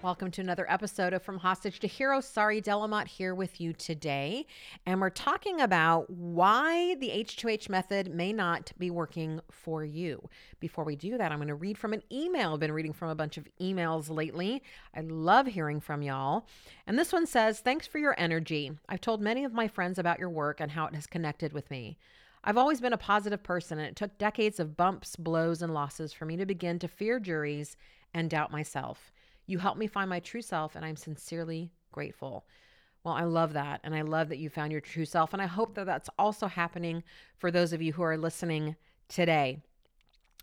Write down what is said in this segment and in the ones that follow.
Welcome to another episode of From Hostage to Hero. Sari de la Motte here with you today. And we're talking about why the H2H method may not be working for you. Before we do that, I'm going to read from an email. I've been reading from a bunch of emails lately. I love hearing from y'all. And this one says Thanks for your energy. I've told many of my friends about your work and how it has connected with me. I've always been a positive person, and it took decades of bumps, blows, and losses for me to begin to fear juries and doubt myself. You helped me find my true self, and I'm sincerely grateful. Well, I love that. And I love that you found your true self. And I hope that that's also happening for those of you who are listening today.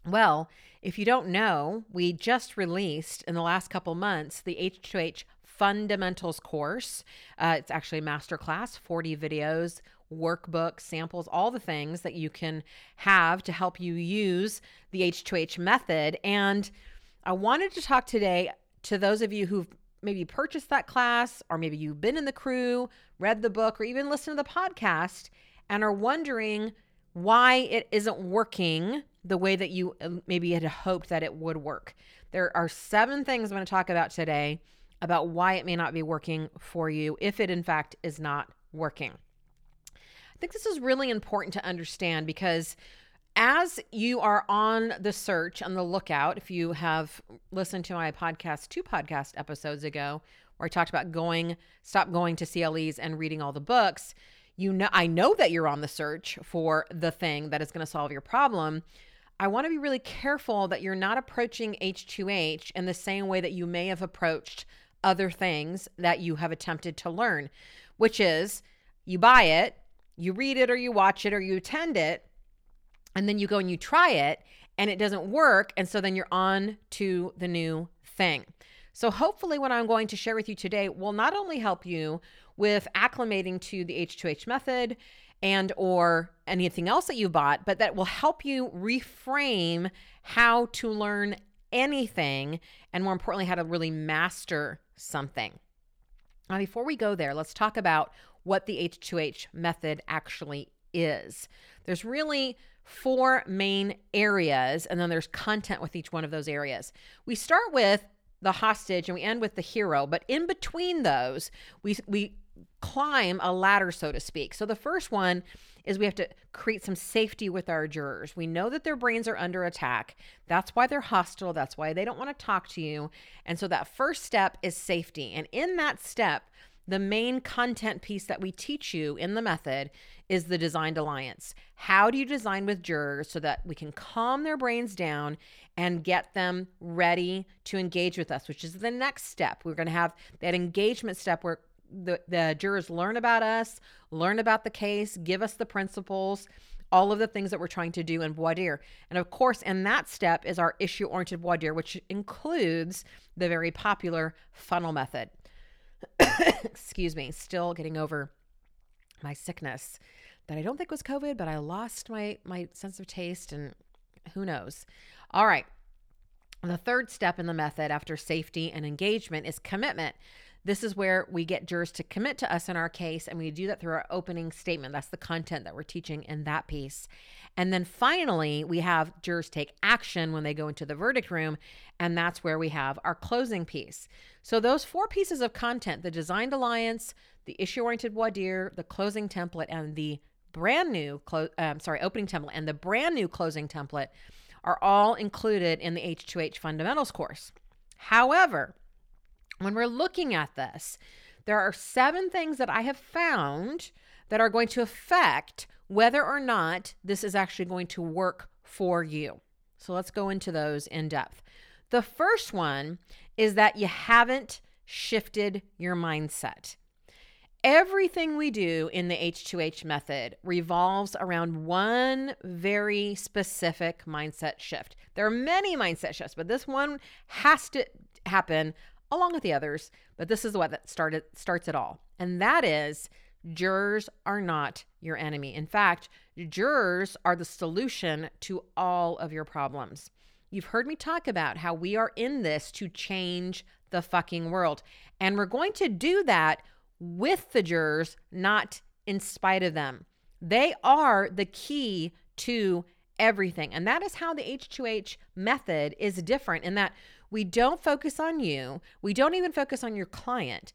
Well, if you don't know, we just released in the last couple months the H2H Fundamentals course. Uh, it's actually a masterclass, 40 videos, workbook, samples, all the things that you can have to help you use the H2H method. And I wanted to talk today to those of you who've maybe purchased that class, or maybe you've been in the crew, read the book, or even listened to the podcast and are wondering why it isn't working the way that you uh, maybe had hoped that it would work. There are seven things I'm going to talk about today about why it may not be working for you if it in fact is not working. I think this is really important to understand because as you are on the search, on the lookout, if you have listened to my podcast two podcast episodes ago, where I talked about going, stop going to CLEs and reading all the books, you know, I know that you're on the search for the thing that is going to solve your problem. I want to be really careful that you're not approaching H2H in the same way that you may have approached other things that you have attempted to learn, which is you buy it, you read it or you watch it or you attend it, and then you go and you try it and it doesn't work. And so then you're on to the new thing. So hopefully, what I'm going to share with you today will not only help you with acclimating to the H2H method and or anything else that you bought, but that will help you reframe how to learn anything and more importantly, how to really master something. Now, before we go there, let's talk about what the H2H method actually is. There's really four main areas, and then there's content with each one of those areas. We start with the hostage and we end with the hero, but in between those, we we climb a ladder, so to speak. So the first one is we have to create some safety with our jurors. We know that their brains are under attack. That's why they're hostile. That's why they don't want to talk to you. And so that first step is safety. And in that step, the main content piece that we teach you in the method is the designed alliance. How do you design with jurors so that we can calm their brains down and get them ready to engage with us, which is the next step. We're going to have that engagement step where the, the jurors learn about us, learn about the case, give us the principles, all of the things that we're trying to do in voir dire. And of course, in that step is our issue oriented voir dire, which includes the very popular funnel method. excuse me, still getting over my sickness that I don't think was COVID, but I lost my my sense of taste and who knows. All right. The third step in the method after safety and engagement is commitment. This is where we get jurors to commit to us in our case, and we do that through our opening statement. That's the content that we're teaching in that piece. And then finally, we have jurors take action when they go into the verdict room, and that's where we have our closing piece. So, those four pieces of content the designed alliance, the issue oriented voir dire, the closing template, and the brand new, clo- um, sorry, opening template, and the brand new closing template are all included in the H2H fundamentals course. However, when we're looking at this, there are seven things that I have found that are going to affect whether or not this is actually going to work for you. So let's go into those in depth. The first one is that you haven't shifted your mindset. Everything we do in the H2H method revolves around one very specific mindset shift. There are many mindset shifts, but this one has to happen along with the others, but this is what that started starts it all. And that is jurors are not your enemy. In fact, jurors are the solution to all of your problems. You've heard me talk about how we are in this to change the fucking world. And we're going to do that with the jurors, not in spite of them. They are the key to everything. And that is how the H2H method is different in that we don't focus on you, we don't even focus on your client.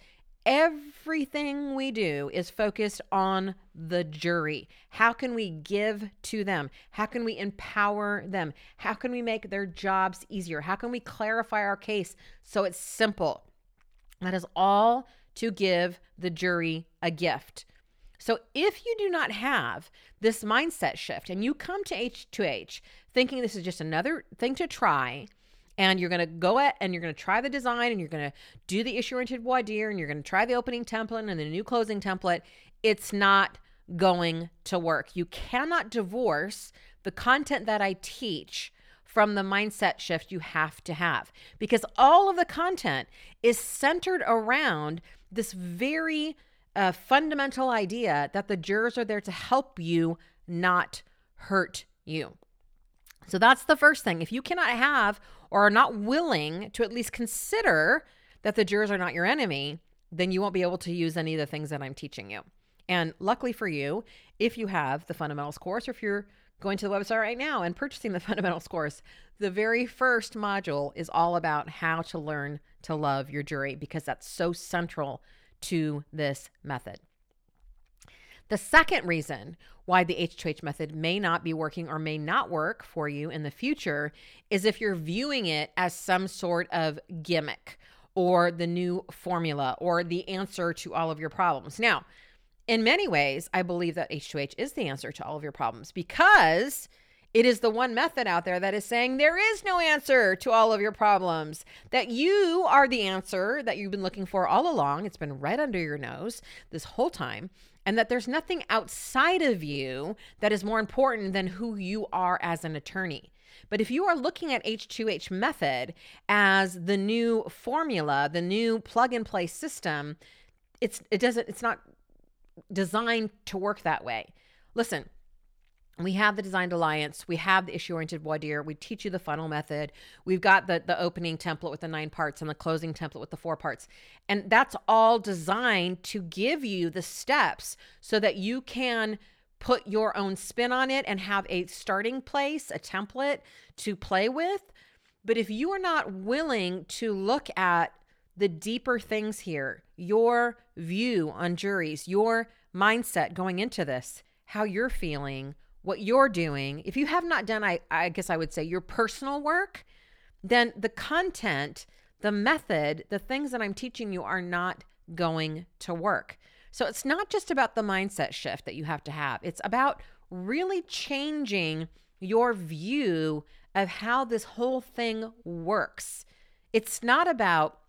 Everything we do is focused on the jury. How can we give to them? How can we empower them? How can we make their jobs easier? How can we clarify our case so it's simple? That is all to give the jury a gift. So if you do not have this mindset shift and you come to H2H thinking this is just another thing to try, and you're going to go at and you're going to try the design and you're going to do the issue oriented voir and you're going to try the opening template and the new closing template, it's not going to work. You cannot divorce the content that I teach from the mindset shift you have to have because all of the content is centered around this very a fundamental idea that the jurors are there to help you, not hurt you. So that's the first thing. If you cannot have or are not willing to at least consider that the jurors are not your enemy, then you won't be able to use any of the things that I'm teaching you. And luckily for you, if you have the fundamentals course or if you're going to the website right now and purchasing the fundamentals course, the very first module is all about how to learn to love your jury because that's so central to this method. The second reason why the H2H method may not be working or may not work for you in the future is if you're viewing it as some sort of gimmick or the new formula or the answer to all of your problems. Now, in many ways, I believe that H2H is the answer to all of your problems because it is the one method out there that is saying there is no answer to all of your problems, that you are the answer that you've been looking for all along. It's been right under your nose this whole time, and that there's nothing outside of you that is more important than who you are as an attorney. But if you are looking at H2H method as the new formula, the new plug and play system, it's it doesn't it's not designed to work that way. Listen, we have the designed alliance. We have the issue oriented dire. We teach you the funnel method. We've got the the opening template with the nine parts and the closing template with the four parts. And that's all designed to give you the steps so that you can put your own spin on it and have a starting place a template to play with. But if you are not willing to look at the deeper things here your view on juries your mindset going into this how you're feeling what you're doing, if you have not done, I, I guess I would say your personal work, then the content, the method, the things that I'm teaching you are not going to work. So it's not just about the mindset shift that you have to have, it's about really changing your view of how this whole thing works. It's not about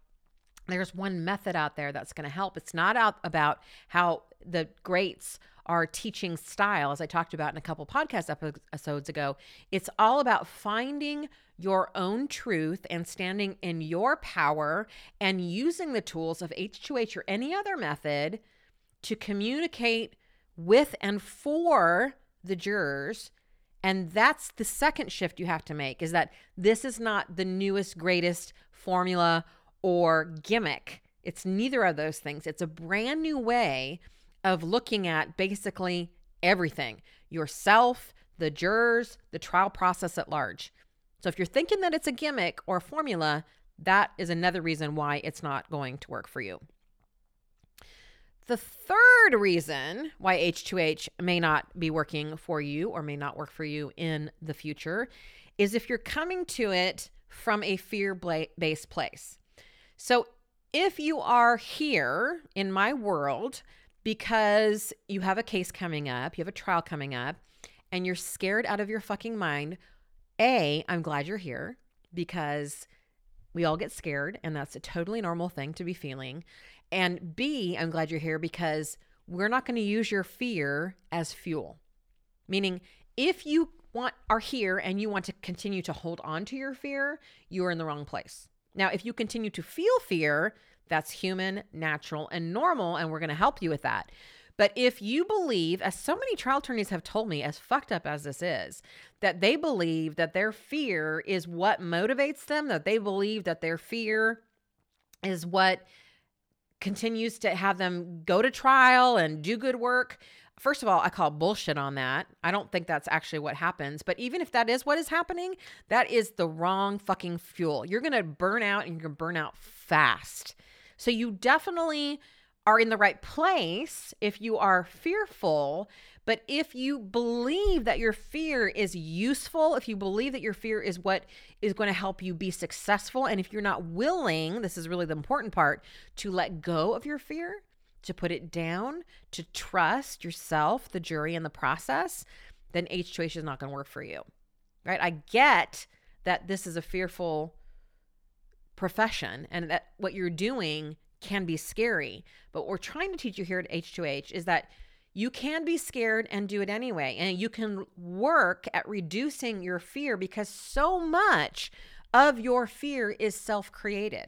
there's one method out there that's going to help. It's not out about how the greats are teaching style, as I talked about in a couple podcast episodes ago. It's all about finding your own truth and standing in your power and using the tools of H2H or any other method to communicate with and for the jurors. And that's the second shift you have to make is that this is not the newest, greatest formula or gimmick. It's neither of those things. It's a brand new way of looking at basically everything yourself, the jurors, the trial process at large. So if you're thinking that it's a gimmick or a formula, that is another reason why it's not going to work for you. The third reason why H2H may not be working for you or may not work for you in the future is if you're coming to it from a fear based place. So if you are here in my world because you have a case coming up, you have a trial coming up, and you're scared out of your fucking mind. A, I'm glad you're here because we all get scared, and that's a totally normal thing to be feeling. And B, I'm glad you're here because we're not going to use your fear as fuel. Meaning, if you want are here and you want to continue to hold on to your fear, you are in the wrong place. Now, if you continue to feel fear, that's human, natural, and normal, and we're going to help you with that. But if you believe, as so many trial attorneys have told me, as fucked up as this is, that they believe that their fear is what motivates them, that they believe that their fear is what continues to have them go to trial and do good work. First of all, I call bullshit on that. I don't think that's actually what happens. But even if that is what is happening, that is the wrong fucking fuel. You're going to burn out and you're going to burn out fast. So you definitely are in the right place if you are fearful. But if you believe that your fear is useful, if you believe that your fear is what is going to help you be successful, and if you're not willing, this is really the important part, to let go of your fear, to put it down, to trust yourself, the jury, and the process, then H2H is not going to work for you. Right? I get that this is a fearful profession and that what you're doing can be scary. But what we're trying to teach you here at H2H is that you can be scared and do it anyway. And you can work at reducing your fear because so much of your fear is self created.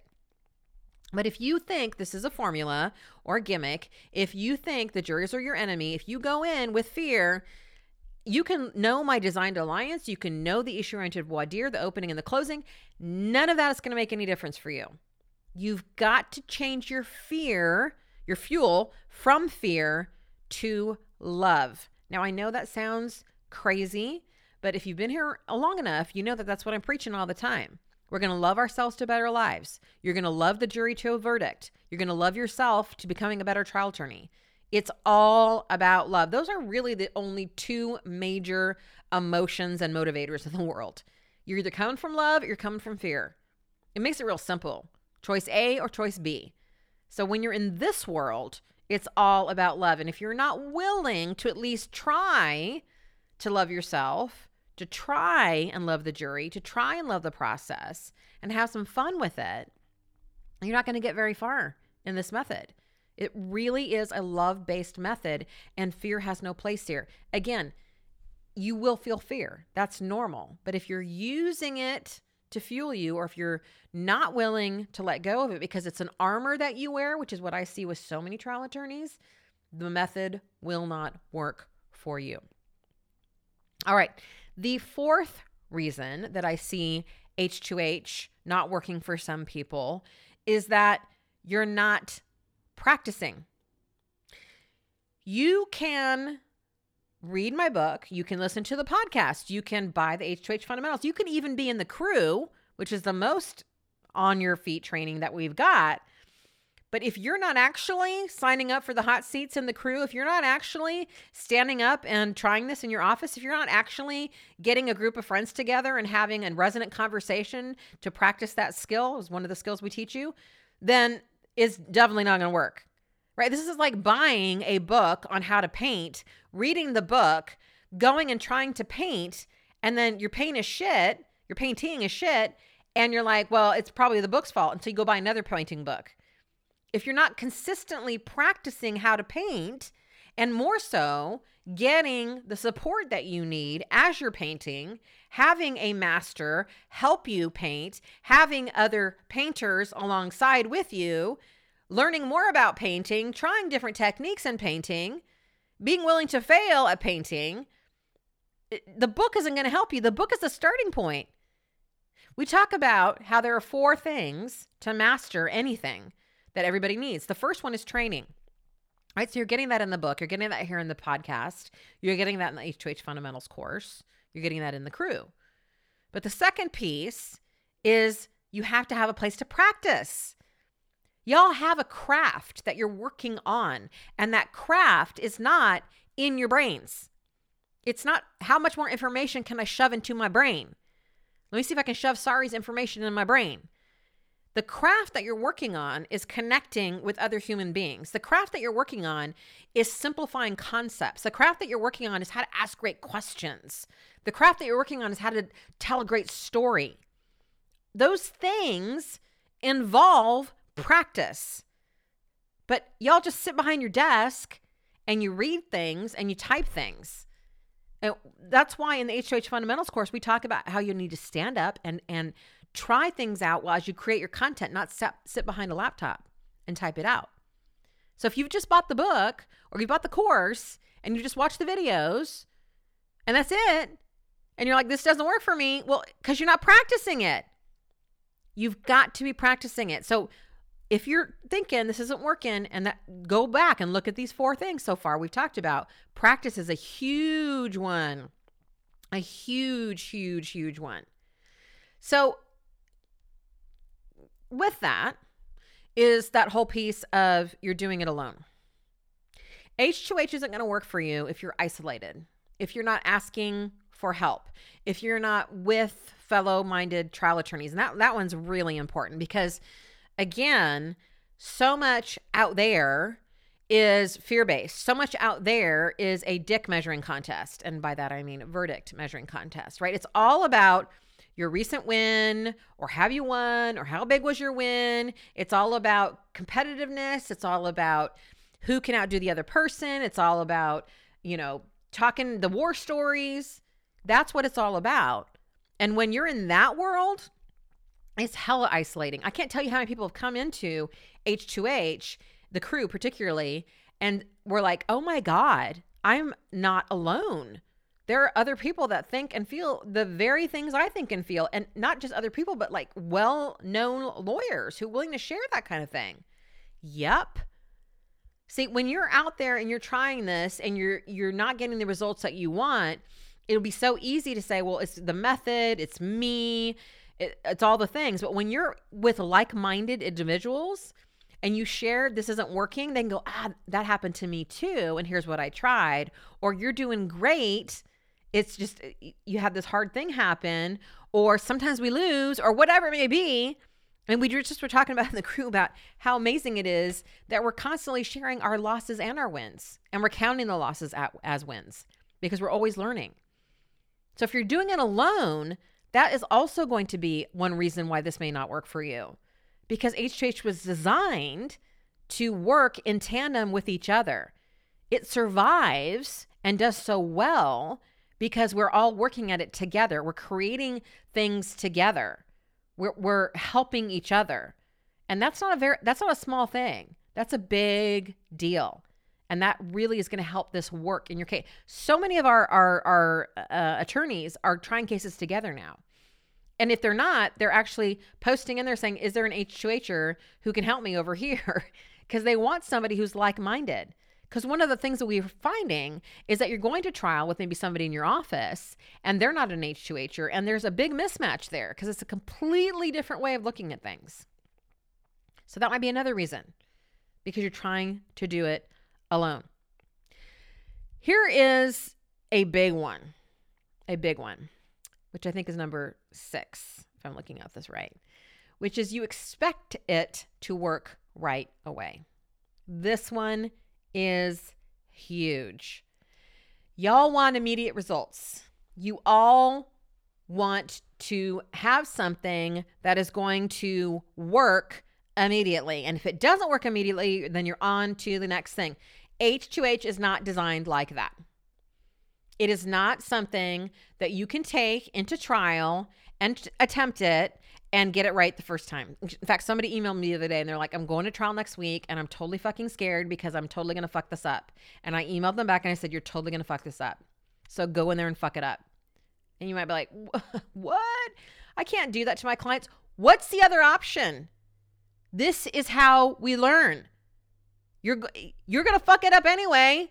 But if you think this is a formula or a gimmick, if you think the juries are your enemy, if you go in with fear, you can know my designed alliance, you can know the issue oriented voir dire, the opening and the closing. None of that is going to make any difference for you. You've got to change your fear, your fuel from fear to love. Now, I know that sounds crazy, but if you've been here long enough, you know that that's what I'm preaching all the time. We're going to love ourselves to better lives. You're going to love the jury to a verdict. You're going to love yourself to becoming a better trial attorney. It's all about love. Those are really the only two major emotions and motivators in the world. You're either coming from love or you're coming from fear. It makes it real simple choice A or choice B. So when you're in this world, it's all about love. And if you're not willing to at least try to love yourself, to try and love the jury, to try and love the process and have some fun with it, you're not going to get very far in this method. It really is a love based method, and fear has no place here. Again, you will feel fear. That's normal. But if you're using it to fuel you, or if you're not willing to let go of it because it's an armor that you wear, which is what I see with so many trial attorneys, the method will not work for you. All right. The fourth reason that I see H2H not working for some people is that you're not practicing. You can read my book. You can listen to the podcast. You can buy the H2H fundamentals. You can even be in the crew, which is the most on your feet training that we've got. But if you're not actually signing up for the hot seats in the crew, if you're not actually standing up and trying this in your office, if you're not actually getting a group of friends together and having a resonant conversation to practice that skill, is one of the skills we teach you, then it's definitely not going to work right? This is like buying a book on how to paint, reading the book, going and trying to paint, and then your paint is shit, your painting is shit, and you're like, well, it's probably the book's fault until you go buy another painting book. If you're not consistently practicing how to paint, and more so, getting the support that you need as you're painting, having a master help you paint, having other painters alongside with you, learning more about painting, trying different techniques in painting, being willing to fail at painting, the book isn't going to help you. The book is the starting point. We talk about how there are four things to master anything that everybody needs. The first one is training. Right? So you're getting that in the book, you're getting that here in the podcast, you're getting that in the H2H fundamentals course, you're getting that in the crew. But the second piece is you have to have a place to practice. Y'all have a craft that you're working on, and that craft is not in your brains. It's not how much more information can I shove into my brain? Let me see if I can shove Sari's information in my brain. The craft that you're working on is connecting with other human beings. The craft that you're working on is simplifying concepts. The craft that you're working on is how to ask great questions. The craft that you're working on is how to tell a great story. Those things involve practice. But y'all just sit behind your desk and you read things and you type things. And that's why in the H2H fundamentals course we talk about how you need to stand up and and try things out while as you create your content, not sit, sit behind a laptop and type it out. So if you've just bought the book or you bought the course and you just watch the videos and that's it, and you're like, this doesn't work for me, well, because you're not practicing it. You've got to be practicing it. So if you're thinking this isn't working and that go back and look at these four things so far we've talked about practice is a huge one a huge huge huge one so with that is that whole piece of you're doing it alone h2h isn't going to work for you if you're isolated if you're not asking for help if you're not with fellow minded trial attorneys and that, that one's really important because again, so much out there is fear based. So much out there is a dick measuring contest. And by that, I mean verdict measuring contest, right? It's all about your recent win or have you won or how big was your win. It's all about competitiveness. It's all about who can outdo the other person. It's all about, you know, talking the war stories. That's what it's all about. And when you're in that world, it's hella isolating. I can't tell you how many people have come into H2H, the crew particularly, and we're like, oh my God, I'm not alone. There are other people that think and feel the very things I think and feel, and not just other people, but like well known lawyers who are willing to share that kind of thing. Yep. See, when you're out there and you're trying this and you're you're not getting the results that you want, it'll be so easy to say, well, it's the method, it's me, it, it's all the things. But when you're with like minded individuals and you share this isn't working, then go, ah, that happened to me too. And here's what I tried. Or you're doing great. It's just eh, you have this hard thing happen, or sometimes we lose, or whatever it may be. And we just were talking about in the crew about how amazing it is that we're constantly sharing our losses and our wins, and we're counting the losses as wins because we're always learning. So if you're doing it alone, that is also going to be one reason why this may not work for you because H2H was designed to work in tandem with each other. It survives and does so well because we're all working at it together. We're creating things together. We're, we're helping each other. And that's not a very that's not a small thing. That's a big deal. And that really is going to help this work in your case. So many of our our, our uh, attorneys are trying cases together now. And if they're not, they're actually posting in there saying, Is there an H2Her who can help me over here? Because they want somebody who's like minded. Because one of the things that we're finding is that you're going to trial with maybe somebody in your office and they're not an H2Her. And there's a big mismatch there because it's a completely different way of looking at things. So that might be another reason because you're trying to do it alone. Here is a big one, a big one, which I think is number six, if I'm looking at this right, which is you expect it to work right away. This one is huge. Y'all want immediate results. You all want to have something that is going to work immediately. And if it doesn't work immediately, then you're on to the next thing. H2H is not designed like that. It is not something that you can take into trial and attempt it and get it right the first time. In fact, somebody emailed me the other day and they're like, I'm going to trial next week and I'm totally fucking scared because I'm totally to fuck this up. And I emailed them back and I said, You're totally to fuck this up. So go in there and fuck it up. And you might be like, What? I can't do that to my clients. What's the other option? This is how we learn. You're you're going to fuck it up anyway.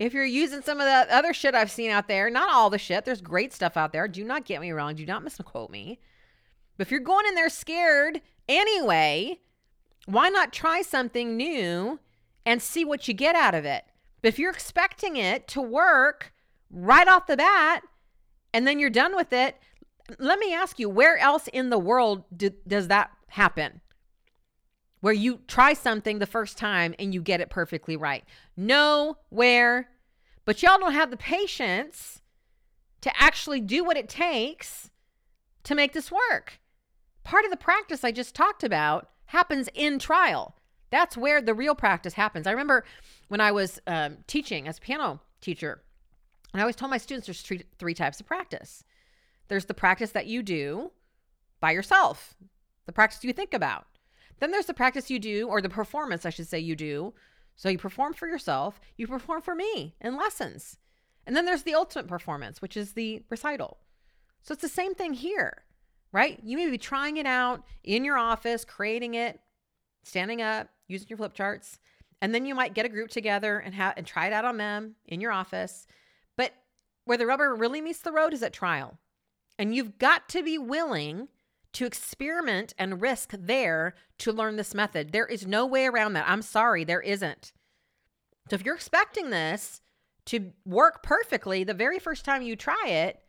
If you're using some of the other shit I've seen out there, not all the shit, there's great stuff out there. Do not get me wrong. Do not misquote me. But if you're going in there scared anyway, why not try something new and see what you get out of it? But if you're expecting it to work right off the bat and then you're done with it, let me ask you, where else in the world do, does that happen? where you try something the first time and you get it perfectly right. Nowhere. But y'all don't have the patience to actually do what it takes to make this work. Part of the practice I just talked about happens in trial. That's where the real practice happens. I remember when I was um, teaching as a piano teacher, and I always told my students there's three, three types of practice. There's the practice that you do by yourself, the practice you think about. Then there's the practice you do, or the performance, I should say, you do. So you perform for yourself, you perform for me in lessons. And then there's the ultimate performance, which is the recital. So it's the same thing here, right? You may be trying it out in your office, creating it, standing up, using your flip charts, and then you might get a group together and have and try it out on them in your office. But where the rubber really meets the road is at trial. And you've got to be willing to experiment and risk there to learn this method. There is no way around that. I'm sorry, there isn't. So if you're expecting this to work perfectly the very first time you try it,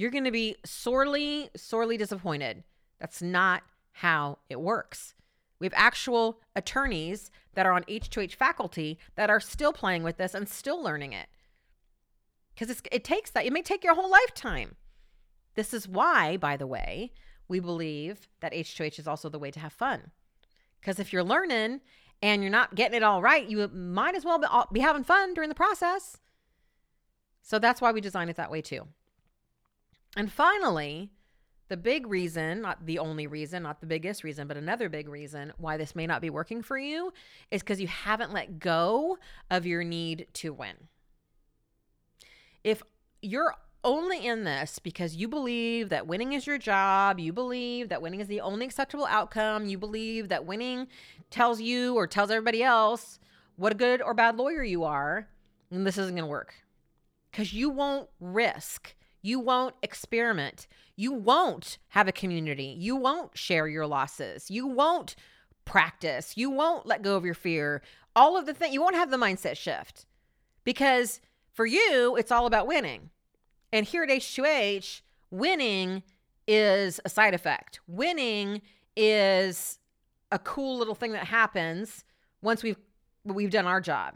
you're going to be sorely, sorely disappointed. That's not how it works. We have actual attorneys that are on H2H faculty that are still playing with this and still learning it. Because it takes that, it may take your whole lifetime. This is why, by the way, we believe that H2H is also the way to have fun. Because if you're learning and you're not getting it all right, you might as well be having fun during the process. So that's why we design it that way too. And finally, the big reason, not the only reason, not the biggest reason, but another big reason why this may not be working for you is because you haven't let go of your need to win. If you're only in this because you believe that winning is your job, you believe that winning is the only acceptable outcome, you believe that winning tells you or tells everybody else what a good or bad lawyer you are, then this isn't going to work. Because you won't risk, you won't experiment, you won't have a community, you won't share your losses, you won't practice, you won't let go of your fear. All of the things, you won't have the mindset shift because for you, it's all about winning. And here at H2H, winning is a side effect. Winning is a cool little thing that happens once we've we've done our job.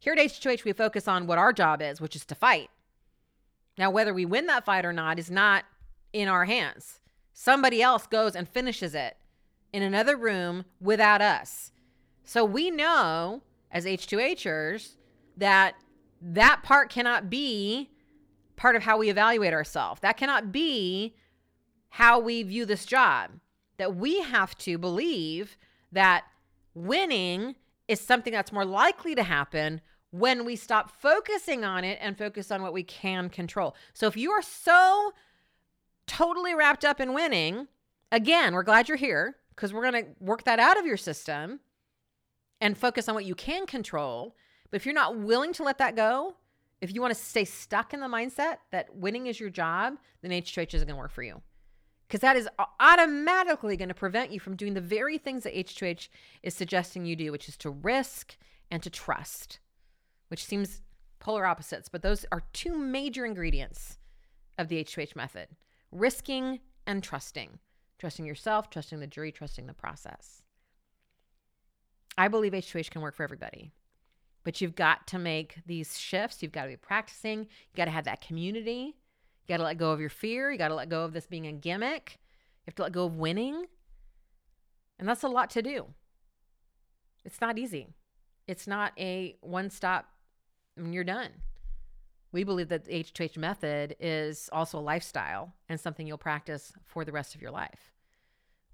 Here at H2H, we focus on what our job is, which is to fight. Now, whether we win that fight or not is not in our hands. Somebody else goes and finishes it in another room without us. So we know as H2Hers that that part cannot be part of how we evaluate ourselves. That cannot be how we view this job. That we have to believe that winning is something that's more likely to happen when we stop focusing on it and focus on what we can control. So if you are so totally wrapped up in winning, again, we're glad you're here because we're going to work that out of your system and focus on what you can control. But if you're not willing to let that go, if you want to stay stuck in the mindset that winning is your job, then H2H isn't going to work for you. Because that is automatically going to prevent you from doing the very things that H2H is suggesting you do, which is to risk and to trust, which seems polar opposites, but those are two major ingredients of the H2H method risking and trusting. Trusting yourself, trusting the jury, trusting the process. I believe H2H can work for everybody. But you've got to make these shifts. You've got to be practicing. You got to have that community. You got to let go of your fear. You got to let go of this being a gimmick. You have to let go of winning. And that's a lot to do. It's not easy. It's not a one stop when you're done. We believe that the H2H method is also a lifestyle and something you'll practice for the rest of your life.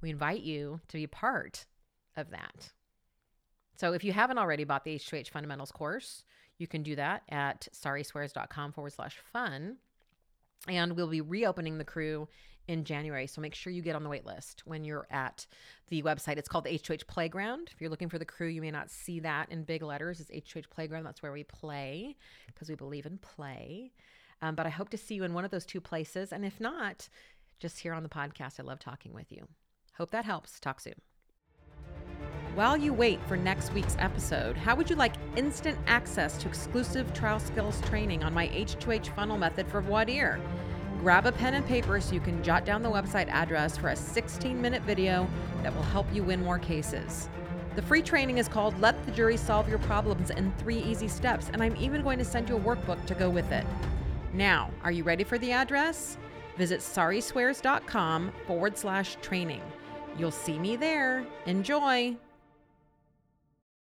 We invite you to be part of that. So if you haven't already bought the H2H Fundamentals course, you can do that at sariswears.com forward slash fun. And we'll be reopening the crew in January. So make sure you get on the wait list when you're at the website. It's called the H2H Playground. If you're looking for the crew, you may not see that in big letters. It's H2H Playground. That's where we play because we believe in play. Um, but I hope to see you in one of those two places. And if not, just here on the podcast. I love talking with you. Hope that helps. Talk soon. While you wait for next week's episode, how would you like instant access to exclusive trial skills training on my H2H funnel method for dire? Grab a pen and paper so you can jot down the website address for a 16 minute video that will help you win more cases. The free training is called Let the Jury Solve Your Problems in Three Easy Steps, and I'm even going to send you a workbook to go with it. Now, are you ready for the address? Visit sariswears.com forward slash training. You'll see me there. Enjoy!